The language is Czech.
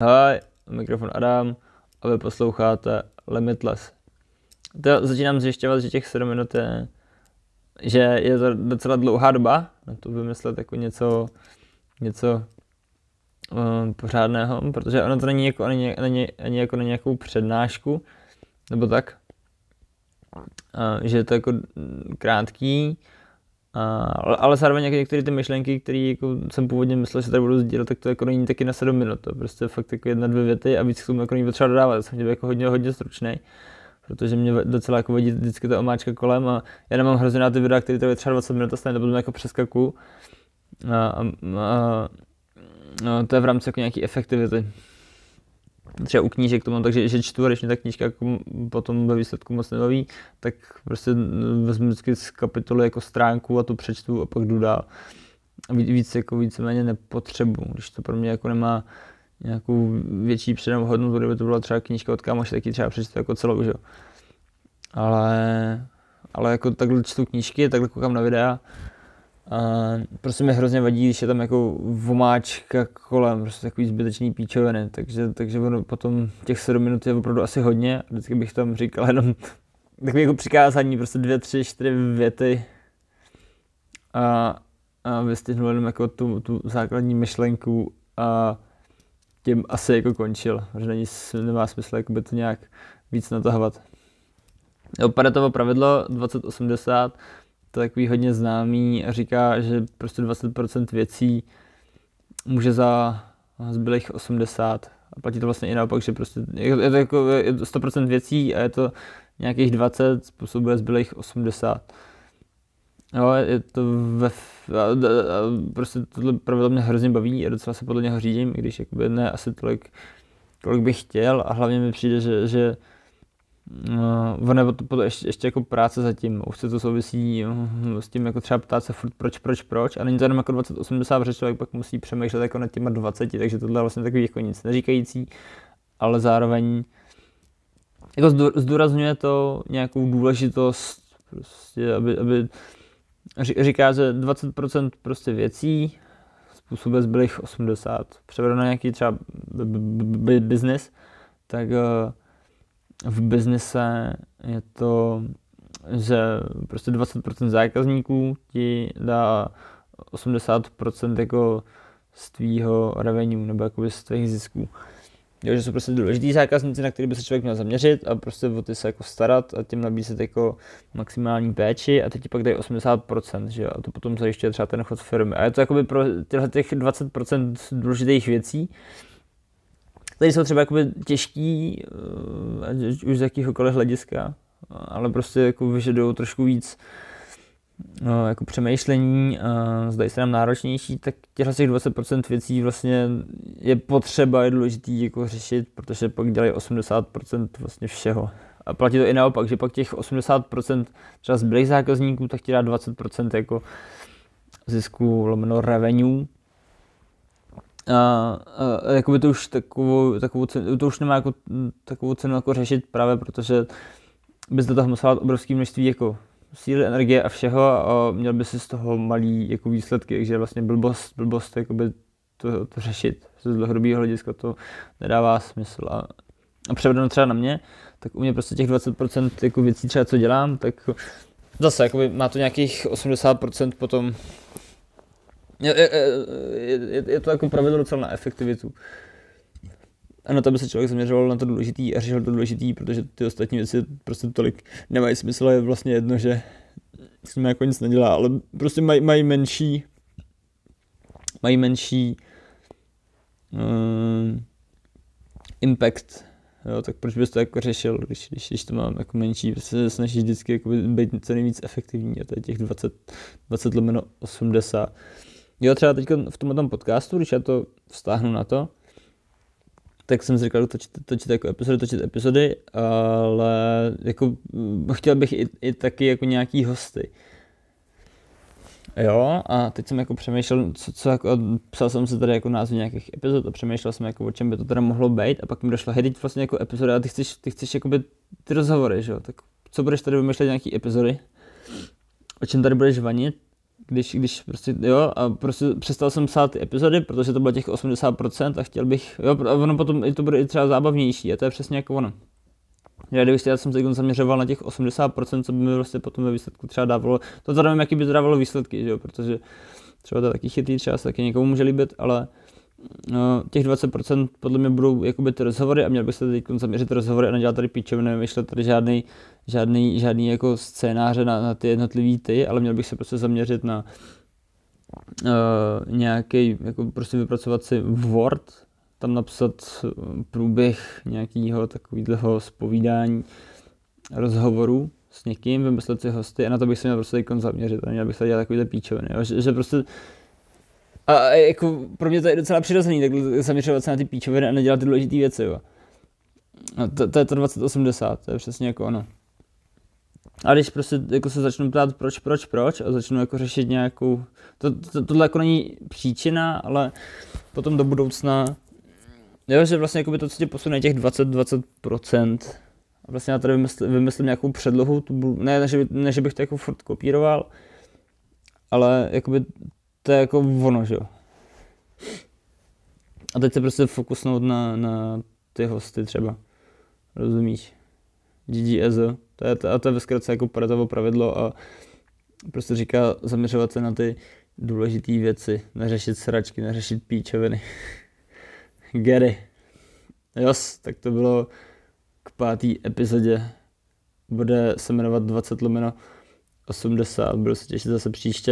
Ahoj, mikrofon Adam a vy posloucháte Limitless. To začínám zjišťovat, že těch 7 minut je, že je to docela dlouhá doba na to vymyslet jako něco, něco um, pořádného, protože ono to není jako, ani, ani, ani jako na nějakou přednášku, nebo tak, uh, že je to jako krátký, a, ale zároveň jako některé ty myšlenky, které jako jsem původně myslel, že tady budu sdílet, tak to jako není taky na 7 minut. To prostě fakt jako jedna, dvě věty a víc k tomu jako není potřeba dodávat. Jsem jako hodně, hodně stručný, protože mě docela jako vadí vždycky ta omáčka kolem a já nemám hrozně na ty videa, které to třeba 20 minut a stane to jako přeskaku. A, a, a, a, to je v rámci jako nějaký efektivity třeba u knížek to mám tak, že, že čtu a když mě ta knížka jako potom ve výsledku moc nebaví, tak prostě vezmu vždycky z kapitoly jako stránku a tu přečtu a pak jdu dál. Víc, jako víceméně nepotřebu, když to pro mě jako nemá nějakou větší předem hodnotu, kdyby to byla třeba knížka od kámoše, tak ji třeba přečtu jako celou, že Ale, ale jako takhle čtu knížky, takhle koukám na videa, a prostě mi hrozně vadí, když je tam jako vomáčka kolem, prostě takový zbytečný píčoviny, takže, takže ono potom těch 7 minut je opravdu asi hodně vždycky bych tam říkal jenom takový jako přikázání, prostě dvě, tři, čtyři věty a, a vystihnul jenom jako tu, tu základní myšlenku a tím asi jako končil, že není, nemá smysl jakoby to nějak víc natahovat. Jo, Paretovo pravidlo 2080 to takový hodně známý a říká, že prostě 20% věcí může za zbylých 80 a platí to vlastně i naopak, že prostě je to, jako je to 100% věcí a je to nějakých 20 způsobuje zbylých 80. Jo, je to ve, a, a, a prostě tohle pravidlo mě hrozně baví a docela se podle něho řídím, i když jakoby ne asi tolik, kolik bych chtěl a hlavně mi přijde, že, že No, ono je to ještě, ještě jako práce zatím, už se to souvisí no, s tím jako třeba ptát se furt proč, proč, proč a není to jenom jako 20-80, protože člověk pak musí přemýšlet jako nad těma 20, takže tohle je vlastně takový jako nic neříkající, ale zároveň jako zdůrazňuje to nějakou důležitost, prostě, aby, aby říká, že 20% prostě věcí způsobuje zbylých 80. Převedu na nějaký třeba business, tak uh, v biznise je to, že prostě 20% zákazníků ti dá 80% jako z tvýho revenue nebo jakoby z tvých zisků. Jo, že jsou prostě důležitý zákazníci, na který by se člověk měl zaměřit a prostě o ty se jako starat a tím nabízet jako maximální péči a teď ti pak dají 80%, že jo, a to potom zajišťuje třeba ten chod firmy. A je to jakoby pro těchto těch 20% důležitých věcí, které jsou třeba jakoby těžký, eh, ať už z jakýhokoliv hlediska, ale prostě jako vyžadují trošku víc no, jako přemýšlení a zdají se nám náročnější, tak těchto těch 20% věcí vlastně je potřeba, je důležitý jako řešit, protože pak dělají 80% vlastně všeho. A platí to i naopak, že pak těch 80% třeba zbylých zákazníků, tak ti dá 20% jako zisku lomeno revenue, a, a jakoby to už takovou, takovou cenu, to už nemá jako, takovou cenu jako řešit právě protože bys do toho musel obrovské množství jako síly, energie a všeho a měl by si z toho malý jako výsledky, takže vlastně blbost, blbost jakoby to, to řešit. Z dlouhodobého hlediska to nedává smysl. A, a převedeno třeba na mě, tak u mě prostě těch 20% jako věcí třeba co dělám, tak zase jakoby má to nějakých 80% potom je, je, je, je to jako pravidlo docela na efektivitu. A na to by se člověk zaměřoval na to důležitý a řešil to důležitý, protože ty ostatní věci prostě tolik nemají smysl, je vlastně jedno, že s nimi jako nic nedělá, ale prostě mají, mají menší mají menší um, impact, jo, tak proč bys to jako řešil, když, když, když to mám jako menší, prostě se snažíš vždycky jako být co nejvíc efektivní a to je těch 20, 20 lomeno 80 Jo, třeba teď v tomhle podcastu, když já to vztáhnu na to, tak jsem si říkal, točit, točit jako epizody, točit epizody, ale jako mm, chtěl bych i, i taky jako nějaký hosty. Jo, a teď jsem jako přemýšlel, co, co jako, psal jsem si tady jako názvy nějakých epizod a přemýšlel jsem jako o čem by to teda mohlo být a pak mi došlo, hej, teď vlastně jako epizoda a ty chceš, ty chceš jakoby ty rozhovory, že jo, tak co budeš tady vymýšlet nějaký epizody, o čem tady budeš vanit, když, když prostě, jo, a prostě přestal jsem psát ty epizody, protože to bylo těch 80% a chtěl bych, jo, a ono potom i to bude i třeba zábavnější a to je přesně jako ono. Já když já jsem se zaměřoval na těch 80%, co by mi prostě potom ve výsledku třeba dávalo, to teda nevím, jaký by to dávalo výsledky, že jo, protože třeba to je taky chytrý, třeba se taky někomu může líbit, ale no, těch 20% podle mě budou jakoby ty rozhovory a měl bych se teď zaměřit rozhovory a nedělat tady píčoviny, nevymýšlet tady žádný, žádný, žádný jako scénáře na, na ty jednotlivý ty, ale měl bych se prostě zaměřit na uh, nějaký, jako prostě vypracovat si Word, tam napsat průběh nějakého takového spovídání, rozhovoru s někým, vymyslet si hosty a na to bych se měl prostě zaměřit a měl bych se dělat takovýhle píčoviny? Že, že prostě a jako pro mě to je docela přirozený, takhle zaměřovat se na ty píčoviny a nedělat ty důležité věci, jo. A to, to, je to 2080, to je přesně jako ono. A když prostě jako se začnu ptát proč, proč, proč a začnu jako řešit nějakou, to, to, tohle jako není příčina, ale potom do budoucna, jo, že vlastně jako by to, co tě posune těch 20-20%, a vlastně já tady vymysl, vymyslím nějakou předlohu, tu, ne, ne, že, by, ne, že bych to jako furt kopíroval, ale jakoby to je jako ono, že jo. A teď se prostě fokusnout na, na ty hosty třeba. Rozumíš? GGS, to je, a to je ve jako Paretovo pravidlo a prostě říká zaměřovat se na ty důležité věci, neřešit sračky, neřešit píčoviny. Gary. Jos, tak to bylo k pátý epizodě. Bude se jmenovat 20 lomeno 80, budu se těšit zase příště.